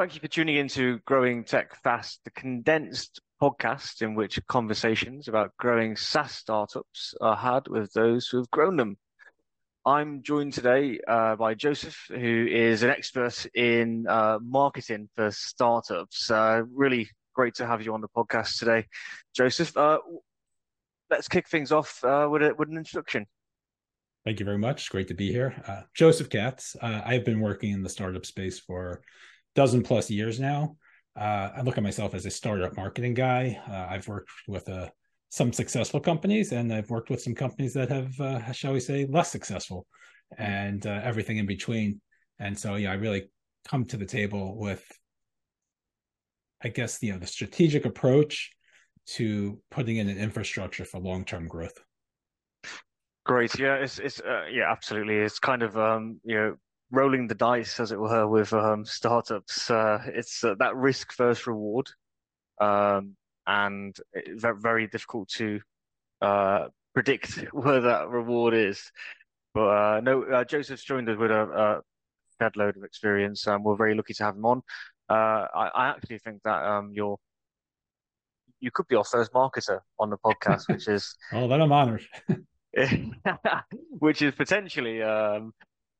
Thank you for tuning in to Growing Tech Fast, the condensed podcast in which conversations about growing SaaS startups are had with those who have grown them. I'm joined today uh, by Joseph, who is an expert in uh, marketing for startups. Uh, really great to have you on the podcast today, Joseph. Uh, let's kick things off uh, with, a, with an introduction. Thank you very much. Great to be here. Uh, Joseph Katz. I've been working in the startup space for dozen plus years now. I look at myself as a startup marketing guy. I've worked with a some successful companies, and I've worked with some companies that have, uh, shall we say, less successful, and uh, everything in between. And so, yeah, I really come to the table with, I guess, you know, the strategic approach to putting in an infrastructure for long-term growth. Great, yeah, it's it's uh, yeah, absolutely. It's kind of um, you know rolling the dice, as it were, with um, startups. Uh, it's uh, that risk first reward. Um, and very very difficult to uh, predict where that reward is. But uh, no, uh, Joseph's joined us with a, a head load of experience, and we're very lucky to have him on. Uh, I, I, actually think that um, you're you could be our first marketer on the podcast, which is oh, that I'm honored. which is potentially um,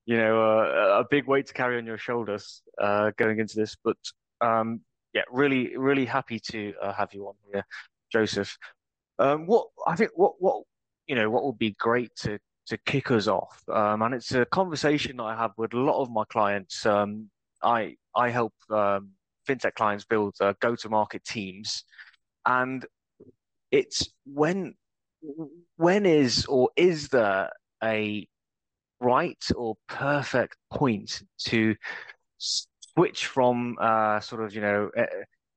you know a, a, big weight to carry on your shoulders uh, going into this, but um, yeah, really, really happy to uh, have you on here, Joseph. Um, what I think, what what you know, what would be great to to kick us off, um, and it's a conversation that I have with a lot of my clients. Um, I I help um, fintech clients build uh, go-to-market teams, and it's when when is or is there a right or perfect point to switch from uh, sort of you know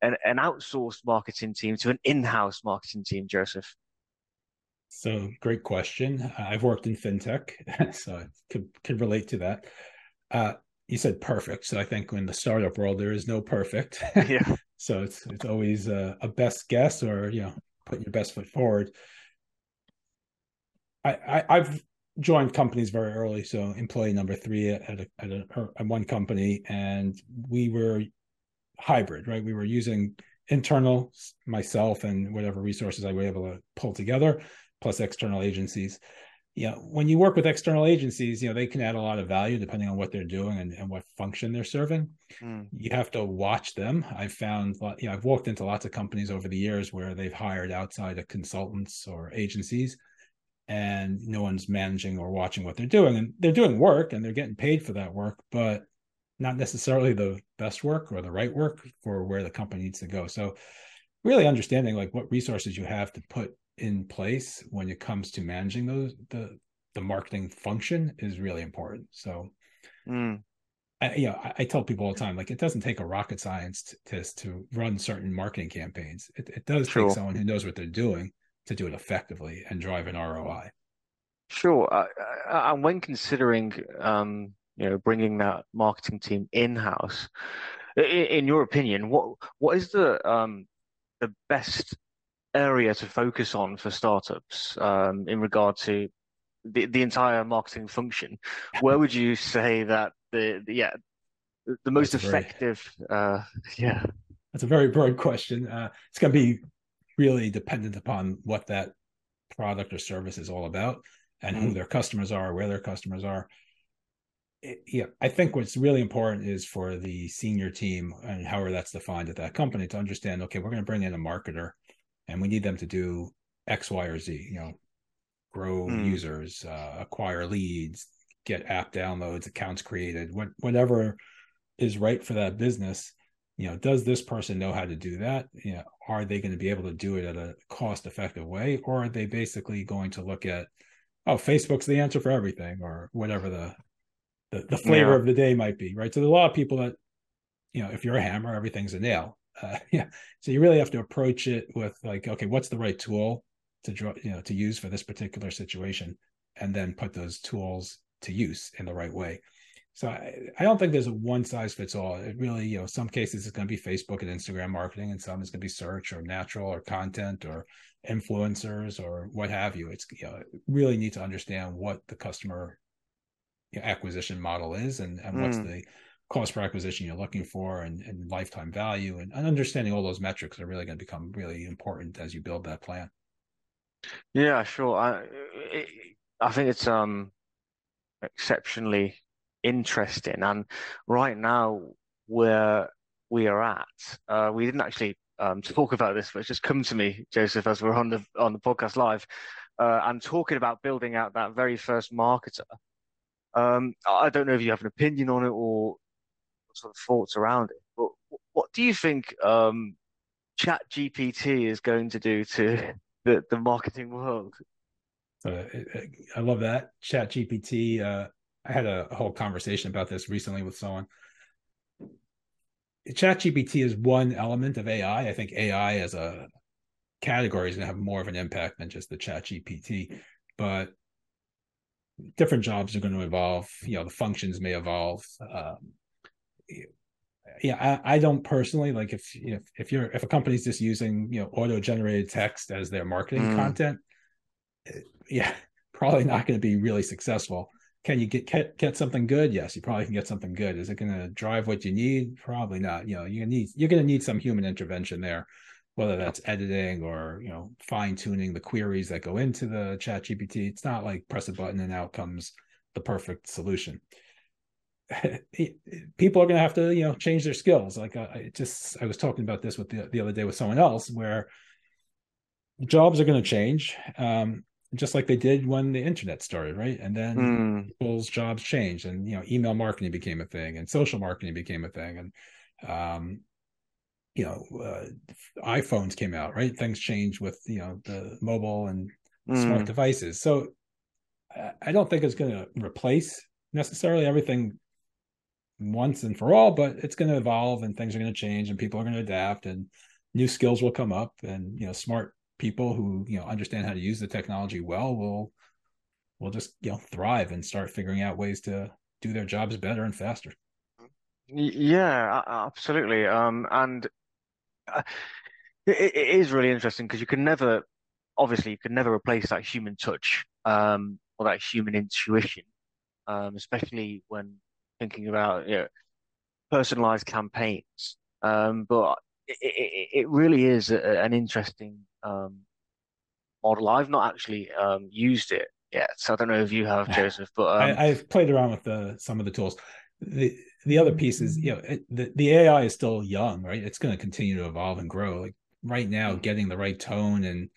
an, an outsourced marketing team to an in-house marketing team, Joseph? So great question. I've worked in fintech, so I could could relate to that. Uh, you said perfect, so I think in the startup world there is no perfect. Yeah. so it's it's always a, a, best guess, or you know, putting your best foot forward. I, I I've joined companies very early. So employee number three at a, at, a, at one company, and we were hybrid, right? We were using internal myself and whatever resources I were able to pull together, plus external agencies. You know, when you work with external agencies, you know, they can add a lot of value depending on what they're doing and, and what function they're serving. Mm. You have to watch them. I've found, you know, I've walked into lots of companies over the years where they've hired outside of consultants or agencies and no one's managing or watching what they're doing. And they're doing work and they're getting paid for that work but not necessarily the best work or the right work for where the company needs to go. So really understanding like what resources you have to put in place when it comes to managing those the the marketing function is really important. So mm. I, you know, I, I, tell people all the time, like it doesn't take a rocket science to to, to run certain marketing campaigns. It, it does take someone who knows what they're doing to do it effectively and drive an ROI. Sure, uh, uh, and when considering, um, you know, bringing that marketing team in house, in, in, your opinion, what what is the um, the best area to focus on for startups um, in regard to the, the entire marketing function? Where would you say that the, the yeah the most that's effective? Very, uh, yeah, that's a very broad question. Uh, it's going to be really dependent upon what that product or service is all about and mm-hmm. who their customers are, where their customers are. It, yeah, I think what's really important is for the senior team and however that's defined at that company to understand. Okay, we're going to bring in a marketer, and we need them to do X, Y, or Z. You know, grow mm. users, uh, acquire leads, get app downloads, accounts created, what, whatever is right for that business you know does this person know how to do that? You know are they going to be able to do it at a cost effective way or are they basically going to look at oh facebook's the answer for everything or whatever the the, the flavor yeah. of the day might be right? So there's a lot of people that you know if you're a hammer everything's a nail. Uh, yeah. So you really have to approach it with like okay what's the right tool to draw you know to use for this particular situation? And then put those tools to use in the right way so I, I don't think there's a one size fits all. It really, you know, some cases it's going to be Facebook and Instagram marketing, and some is going to be search or natural or content or influencers or what have you. It's you know, really need to understand what the customer acquisition model is and, and mm. what's the cost per acquisition you're looking for and, and lifetime value and, and understanding all those metrics are really going to become really important as you build that plan. Yeah, sure. I I think it's um exceptionally interesting, and right now where we are at, uh, we didn't actually um, talk about this, but it's just come to me, Joseph, as we're on the on the podcast live, uh, and talking about building out that very first marketer. Um, I don't know if you have an opinion on it or sort of thoughts around it, but what do you think um, Chat GPT is going to do to the, the marketing world? Uh, I love that Chat GPT. Uh, I had a, a whole conversation about this recently with someone. Chat GPT is one element of AI. I think AI as a category is going to have more of an impact than just the Chat GPT, but different jobs are going to evolve. You know, the functions may evolve. Um, yeah, I, I, don't personally like if if if you're if a company's just using you know auto generated text as their marketing mm. content, eh, yeah, probably not going to be really successful. Can you get, get get something good? Yes, you probably can get something good. Is it going to drive what you need? Probably not. You know, you need you're going to need some human intervention there, whether that's editing or you know fine tuning the queries that go into the Chat GPT. It's not like press a button and out comes the perfect solution. people are going to have to you know change their skills like i just i was talking about this with the, the other day with someone else where jobs are going to change um, just like they did when the internet started right and then mm. people's jobs changed and you know email marketing became a thing and social marketing became a thing and um, you know uh, iphones came out right things changed with you know the mobile and mm. smart devices so i don't think it's going to replace necessarily everything once and for all, but it's going to evolve and things are going to change and people are going to adapt and new skills will come up and you know smart people who you know understand how to use the technology well will will just you know thrive and start figuring out ways to do their jobs better and faster. Yeah, absolutely. Um, and uh, it, it is really interesting because you can never, obviously, you can never replace that human touch um, or that human intuition, um, especially when thinking about you know, personalized campaigns. Um, but it, it, it, really is a, an interesting um, model. I've not actually um, used it yet, so I don't know if you have, Joseph. But um, I, have played around with the, some of the tools. The the other piece is, you know, it, the the AI is still young, right? It's going to continue to evolve and grow. Like right now, mm. getting the right tone and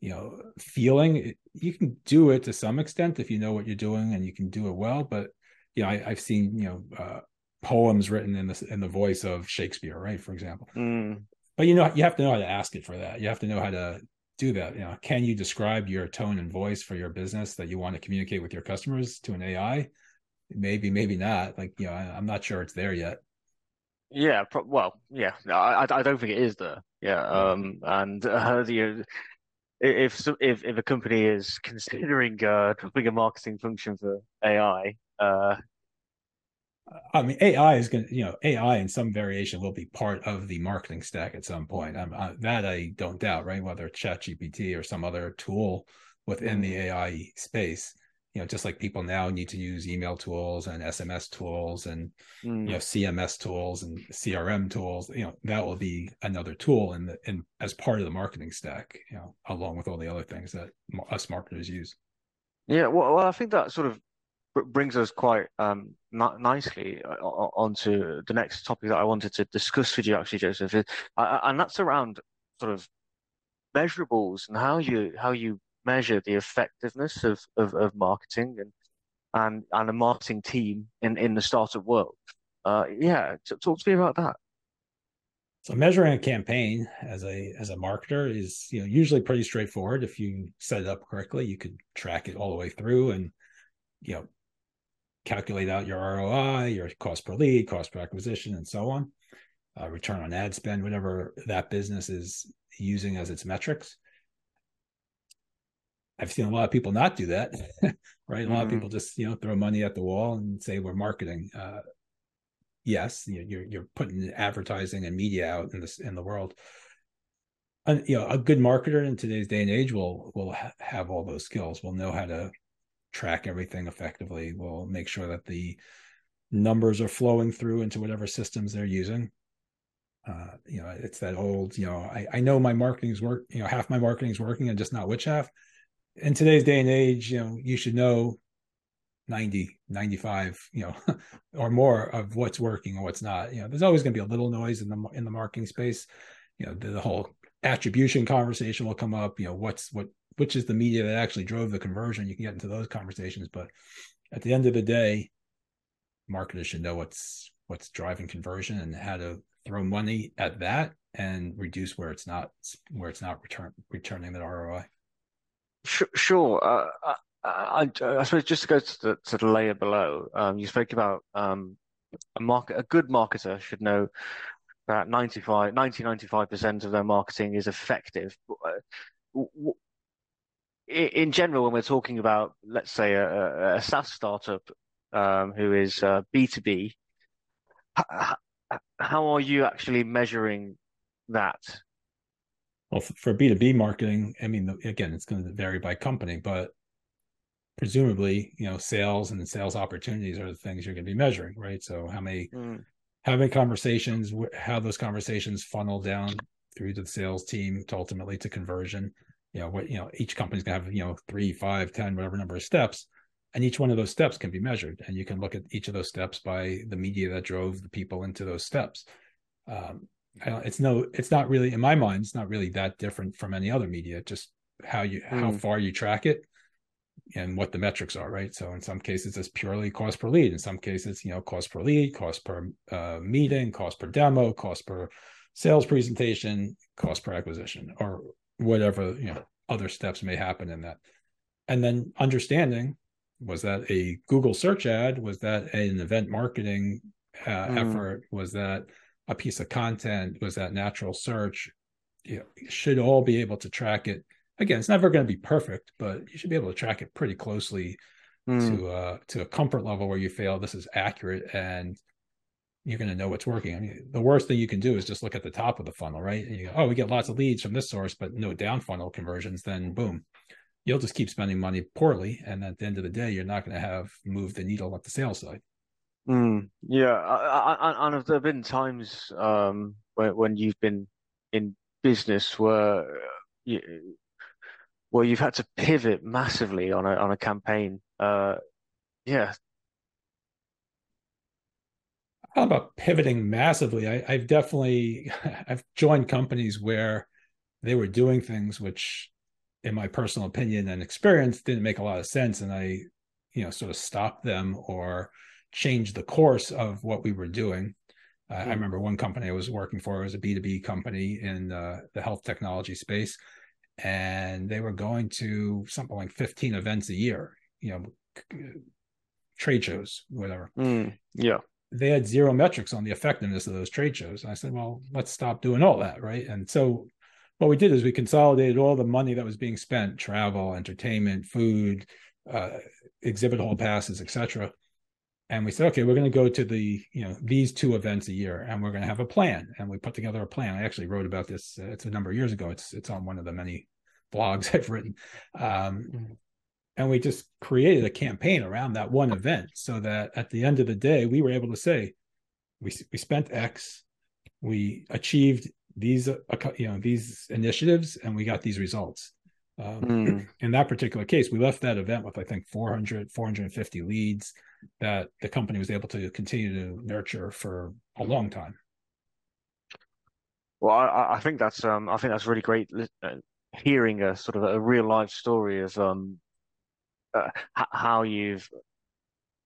you know feeling, you can do it to some extent if you know what you're doing and you can do it well, but you know, I, have seen you know uh, poems written in the in the voice of Shakespeare, right? For example. Mm. But you know, you have to know how to ask it for that. You have to know how to do that. You know, can you describe your tone and voice for your business that you want to communicate with your customers to an AI? Maybe, maybe not. Like, you know, I, am not sure it's there yet. Yeah. Pro- well, yeah. I, I don't think it is there. Yeah. Um. And uh, the if if if a company is considering uh, dropping a marketing function for AI, uh, I mean, AI is going to, you know, AI in some variation will be part of the marketing stack at some point. I, that I don't doubt, right? Whether it's ChatGPT or some other tool within the mm-hmm. AI space, you know, just like people now need to use email tools and SMS tools and mm. you know CMS tools and CRM tools. You know, that will be another tool in the in as part of the marketing stack. You know, along with all the other things that us marketers use. Yeah, well, well I think that sort of brings us quite um, nicely uh, onto the next topic that I wanted to discuss with you, actually, Joseph, and that's around sort of measurables and how you how you measure the effectiveness of, of, of marketing and and and a marketing team in in the startup world. Uh, yeah, talk to me about that. So measuring a campaign as a as a marketer is you know usually pretty straightforward. If you set it up correctly, you could track it all the way through and you know calculate out your ROI, your cost per lead, cost per acquisition, and so on, uh, return on ad spend, whatever that business is using as its metrics. I've seen a lot of people not do that, right? A lot mm-hmm. of people just you know throw money at the wall and say we're marketing. Uh, yes, you're you're putting advertising and media out in this in the world. And, you know, a good marketer in today's day and age will will ha- have all those skills. Will know how to track everything effectively. We'll make sure that the numbers are flowing through into whatever systems they're using. Uh, you know, it's that old, you know, I, I know my marketing's work, you know, half my marketing's working and just not which half. In today's day and age, you know, you should know 90, 95, you know, or more of what's working and what's not. You know, there's always going to be a little noise in the in the marketing space. You know, the, the whole attribution conversation will come up. You know, what's what which is the media that actually drove the conversion. You can get into those conversations, but at the end of the day, marketers should know what's what's driving conversion and how to throw money at that and reduce where it's not where it's not return returning that ROI. Sure. Uh, I, I, suppose just to go to the, to the layer below, um, you spoke about um, a market. A good marketer should know that 95, 90, 95% of their marketing is effective. Uh, in general, when we're talking about, let's say, a, a SaaS startup um, who is uh, B2B, how are you actually measuring that? Well, for B2B marketing, I mean, again, it's going to vary by company, but presumably, you know, sales and sales opportunities are the things you're going to be measuring, right? So how many, mm. Many conversations, how those conversations funnel down through to the sales team to ultimately to conversion. You know, what, you know, each company's going to have, you know, three, five, ten, whatever number of steps and each one of those steps can be measured and you can look at each of those steps by the media that drove the people into those steps um, it's no it's not really in my mind it's not really that different from any other media just how you mm. how far you track it and what the metrics are right so in some cases it's purely cost per lead in some cases you know cost per lead cost per uh, meeting cost per demo cost per sales presentation cost per acquisition or whatever you know other steps may happen in that and then understanding was that a Google search ad? Was that an event marketing uh, mm. effort? Was that a piece of content? Was that natural search? You, know, you should all be able to track it. Again, it's never going to be perfect, but you should be able to track it pretty closely mm. to uh, to a comfort level where you feel this is accurate and you're going to know what's working. I mean, the worst thing you can do is just look at the top of the funnel, right? And you go, oh, we get lots of leads from this source, but no down funnel conversions. Then boom, you'll just keep spending money poorly, and at the end of the day, you're not going to have moved the needle at the sales side. Mm, yeah, I, I, and have there been times um, when when you've been in business where you, where you've had to pivot massively on a on a campaign? Uh, yeah. How about pivoting massively? I, I've definitely I've joined companies where they were doing things which in my personal opinion and experience didn't make a lot of sense and i you know sort of stopped them or changed the course of what we were doing uh, i hmm. remember one company i was working for was a b2b company in uh, the health technology space and they were going to something like 15 events a year you know trade shows whatever. Mm, yeah. They had zero metrics on the effectiveness of those trade shows. And i said well let's stop doing all that right? And so what we did is we consolidated all the money that was being spent travel entertainment food uh, exhibit hall passes etc and we said okay we're going to go to the you know these two events a year and we're going to have a plan. And we put together a plan. I actually wrote about this uh, it's a number of years ago. It's it's on one of the many blogs i've written. Um, mm-hmm. and we just created a campaign around that one event so that at the end of the day we were able to say we we spent x we achieved these uh, you know these initiatives and we got these results. Um, mm. in that particular case we left that event with i think 400 450 leads that the company was able to continue to nurture for a long time. Well i, I think that's um, i think that's really great uh, hearing a sort of a real life story of um, uh, how you've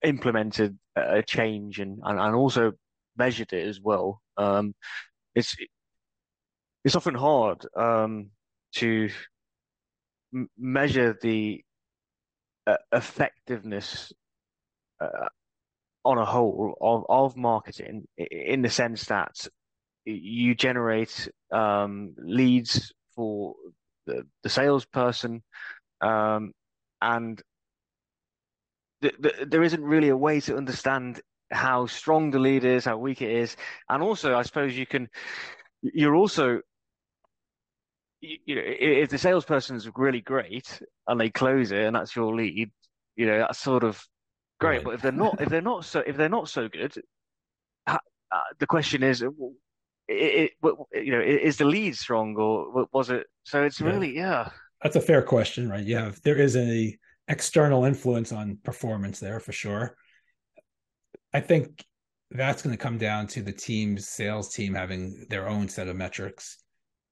implemented a change and, and, and also measured it as well. Um, it's it's often hard um, to measure the uh, effectiveness uh, on a whole of, of marketing in the sense that you generate um, leads for the, the salesperson um, and th- th- there isn't really a way to understand how strong the lead is, how weak it is, and also I suppose you can. You're also you know, if the salesperson is really great and they close it and that's your lead, you know, that's sort of great. Right. But if they're not, if they're not so, if they're not so good, uh, the question is, it, it, you know, is the lead strong or was it? So it's really, yeah. That's a fair question, right? You have there is a external influence on performance there for sure. I think that's going to come down to the team's sales team having their own set of metrics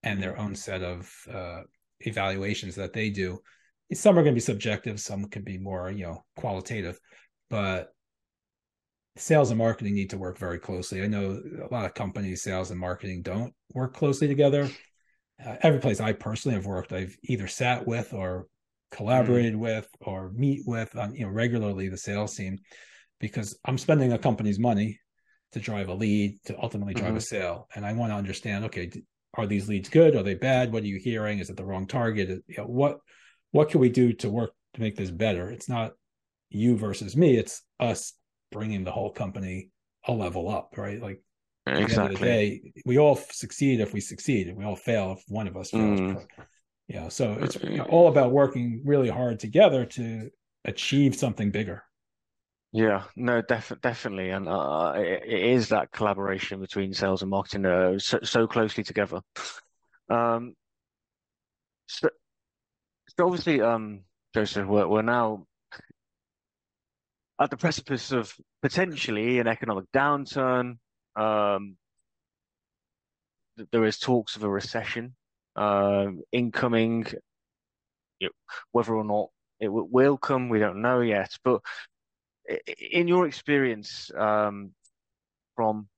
and their own set of uh, evaluations that they do. Some are going to be subjective, some can be more, you know, qualitative, but sales and marketing need to work very closely. I know a lot of companies, sales and marketing don't work closely together. Uh, every place I personally have worked, I've either sat with or collaborated mm. with or meet with on you know regularly the sales team because I'm spending a company's money to drive a lead to ultimately drive mm-hmm. a sale and I want to understand okay are these leads good are they bad what are you hearing is it the wrong target you know, what what can we do to work to make this better it's not you versus me it's us bringing the whole company a level up right? Like exactly. day, we all succeed if we succeed and we all fail if one of us fails. Mm. you know so it's you know, all about working really hard together to achieve something bigger. Yeah, no, def definitely, and uh, it, it is that collaboration between sales and marketing uh, so, so closely together. Um, so, so obviously, um, Joseph, we're, we're now at the precipice of potentially an economic downturn. Um, there is talks of a recession um, incoming. You know, whether or not it will come, we don't know yet. But in your experience um, from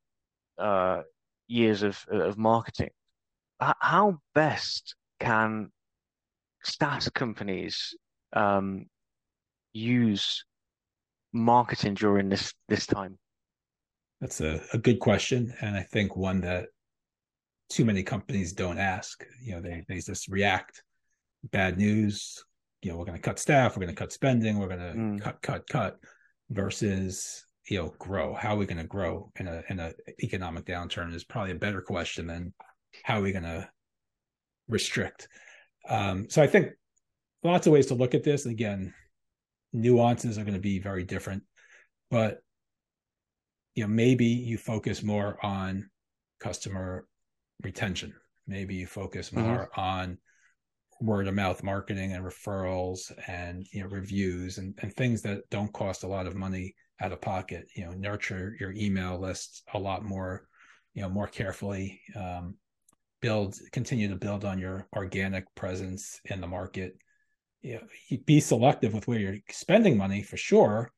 uh, years of of marketing, how best can SaaS companies um, use marketing during this this time? That's a, a good question, and I think one that too many companies don't ask. You know, they they just react. Bad news. You know, we're going to cut staff. We're going to cut spending. We're going to mm. cut, cut, cut versus you know grow how are we going to grow in a in a economic downturn is probably a better question than how are we going to restrict um, so i think lots of ways to look at this And again nuances are going to be very different but you know maybe you focus more on customer retention maybe you focus mm-hmm. more mm-hmm. on word of mouth marketing and referrals and you know reviews and, and things that don't cost a lot of money out of pocket you know nurture your email list a lot more you know more carefully um, build continue to build on your organic presence in the market you know, be selective with where you're spending money for sure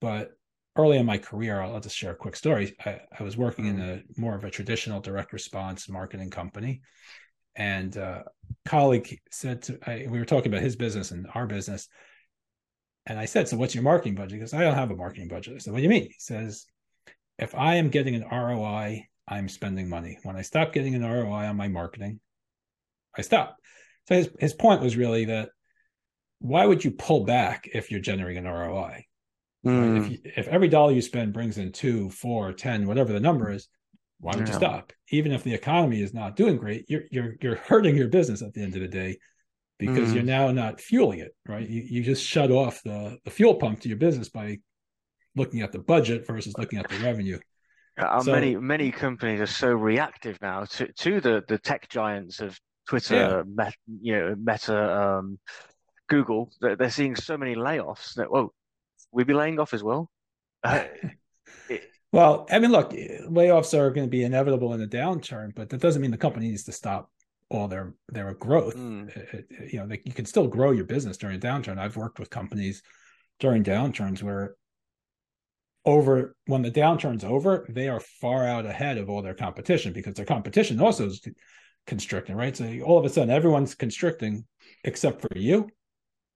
but early in my career i'll, I'll just share a quick story. I, I was working in mm. a more of a traditional direct response marketing company and uh, colleague said to I, we were talking about his business and our business and i said so what's your marketing budget? Because i don't have a marketing budget. I said what do you mean? He says if i am getting an roi i'm spending money. When i stop getting an roi on my marketing i stop. So his, his point was really that why would you pull back if you're generating an roi mm. right? if, hmm. you, if every dollar you spend brings in two four ten whatever the number is why would yeah. you stop? Even if the economy is not doing great, you're you're you're hurting your business at the end of the day because mm. you're now not fueling it, right? You you just shut off the the fuel pump to your business by looking at the budget versus looking at the revenue. Uh, so, many many companies are so reactive now to to the the tech giants of Twitter, yeah. Met, you know, Meta, um, Google. That they're seeing so many layoffs that whoa, we'd be laying off as well. Uh, it, well, I mean, look, layoffs are going to be inevitable in a downturn, but that doesn't mean the company needs to stop all their their growth. Mm. You know, they, you can still grow your business during a downturn. I've worked with companies during downturns where over when the downturn's over, they are far out ahead of all their competition because their competition also is constricting, right? So all of a sudden, everyone's constricting except for you.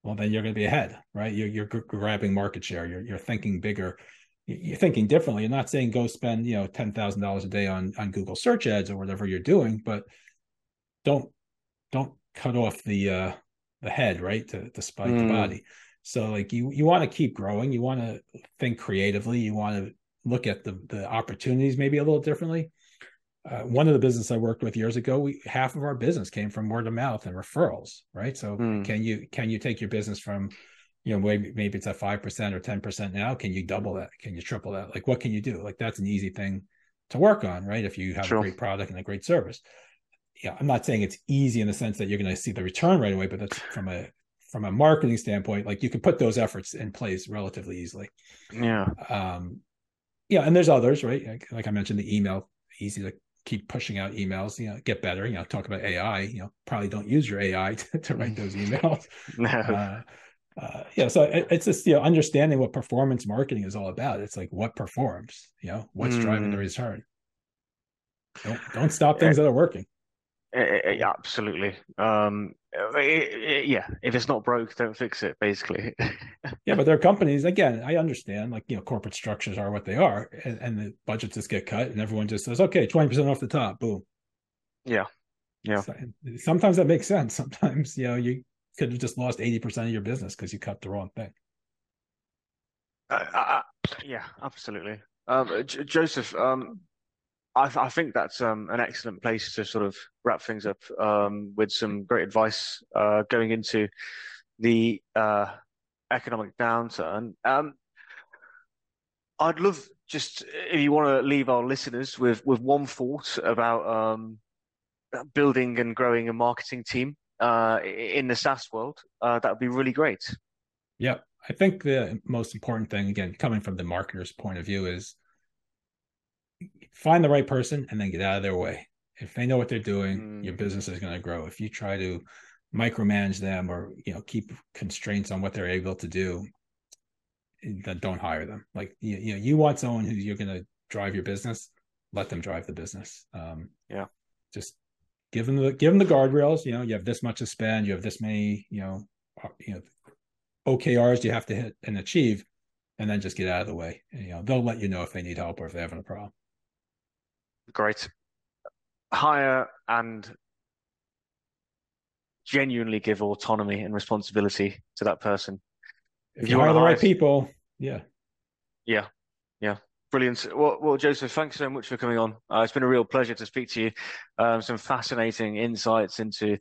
Well, then you're going to be ahead, right? You're, you're grabbing market share. You're you're thinking bigger you're thinking differently. You're not saying go spend, you know, ten thousand dollars a day on on Google search ads or whatever you're doing, but don't don't cut off the uh the head, right? To, to spike mm. the body. So like you you want to keep growing, you want to think creatively, you want to look at the the opportunities maybe a little differently. Uh, one of the business I worked with years ago, we half of our business came from word of mouth and referrals, right? So mm. can you can you take your business from you know, maybe maybe it's at five percent or ten percent now. Can you double that? Can you triple that? Like, what can you do? Like, that's an easy thing to work on, right? If you have sure. a great product and a great service. Yeah, I'm not saying it's easy in the sense that you're going to see the return right away, but that's from a from a marketing standpoint, like you can put those efforts in place relatively easily. Yeah. Um, yeah, and there's others, right? Like, like I mentioned, the email, easy to keep pushing out emails, you know, get better, you know, talk about AI, you know, probably don't use your AI to, to write those emails. no. Uh, uh, yeah, so it, it's just you know understanding what performance marketing is all about. It's like what performs, you know, what's mm. driving the mm. return. Don't don't stop things that are working. Yeah, absolutely. Um, yeah, if it's not broke, don't fix it. Basically. yeah, but there are companies. Again, I understand. Like you know, corporate structures are what they are, and, and the budgets just get cut, and everyone just says, "Okay, twenty percent off the top." Boom. Yeah. Yeah. So, sometimes that makes sense. Sometimes you know you could have just lost eighty percent of your business because you cut the wrong thing. Uh, uh, yeah, absolutely. Um, J- Joseph, um, I, I think that's um, an excellent place to sort of wrap things up um, with some great advice uh, going into the uh, economic downturn. Um, I'd love just if you want to leave our listeners with with one thought about um, building and growing a marketing team uh, in the SaaS world, uh, that would be really great. Yeah, I think the most important thing, again, coming from the marketer's point of view, is find the right person and then get out of their way. If they know what they're doing, mm. your business is going to grow. If you try to micromanage them or you know keep constraints on what they're able to do, then don't hire them. Like you, you know, you want someone who you're going to drive your business. Let them drive the business. Um, yeah, just give them the give them the guardrails. You know, you have this much to spend. You have this many. You know, uh, you know, OKRs you have to hit and achieve, and then just get out of the way. And, you know, they'll let you know if they need help or if they're having a problem. Great. Hire and genuinely give autonomy and responsibility to that person. If, if you, hire the right people, yeah. Yeah. Yeah. Brilliant. Well, well, Joseph, thanks so much for coming on. Uh, it's been a real pleasure to speak to you. Um, some fascinating insights into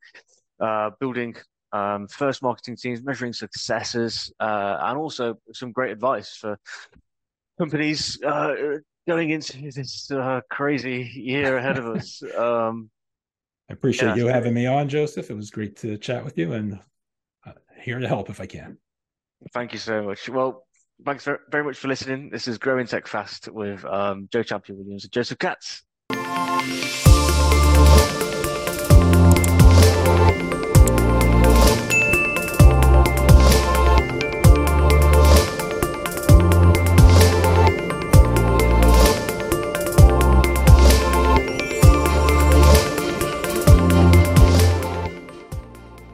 uh, building um, first marketing teams, measuring successes, uh, and also some great advice for companies uh, going into this uh, crazy year ahead of us. Um, I appreciate yeah, you having me on, Joseph. It was great to chat with you, and uh, here to help if I can. Thank you so much. Well, thanks very much for listening. This is Growing Tech Fast with um, Joe Champion Williams and Joseph Katz.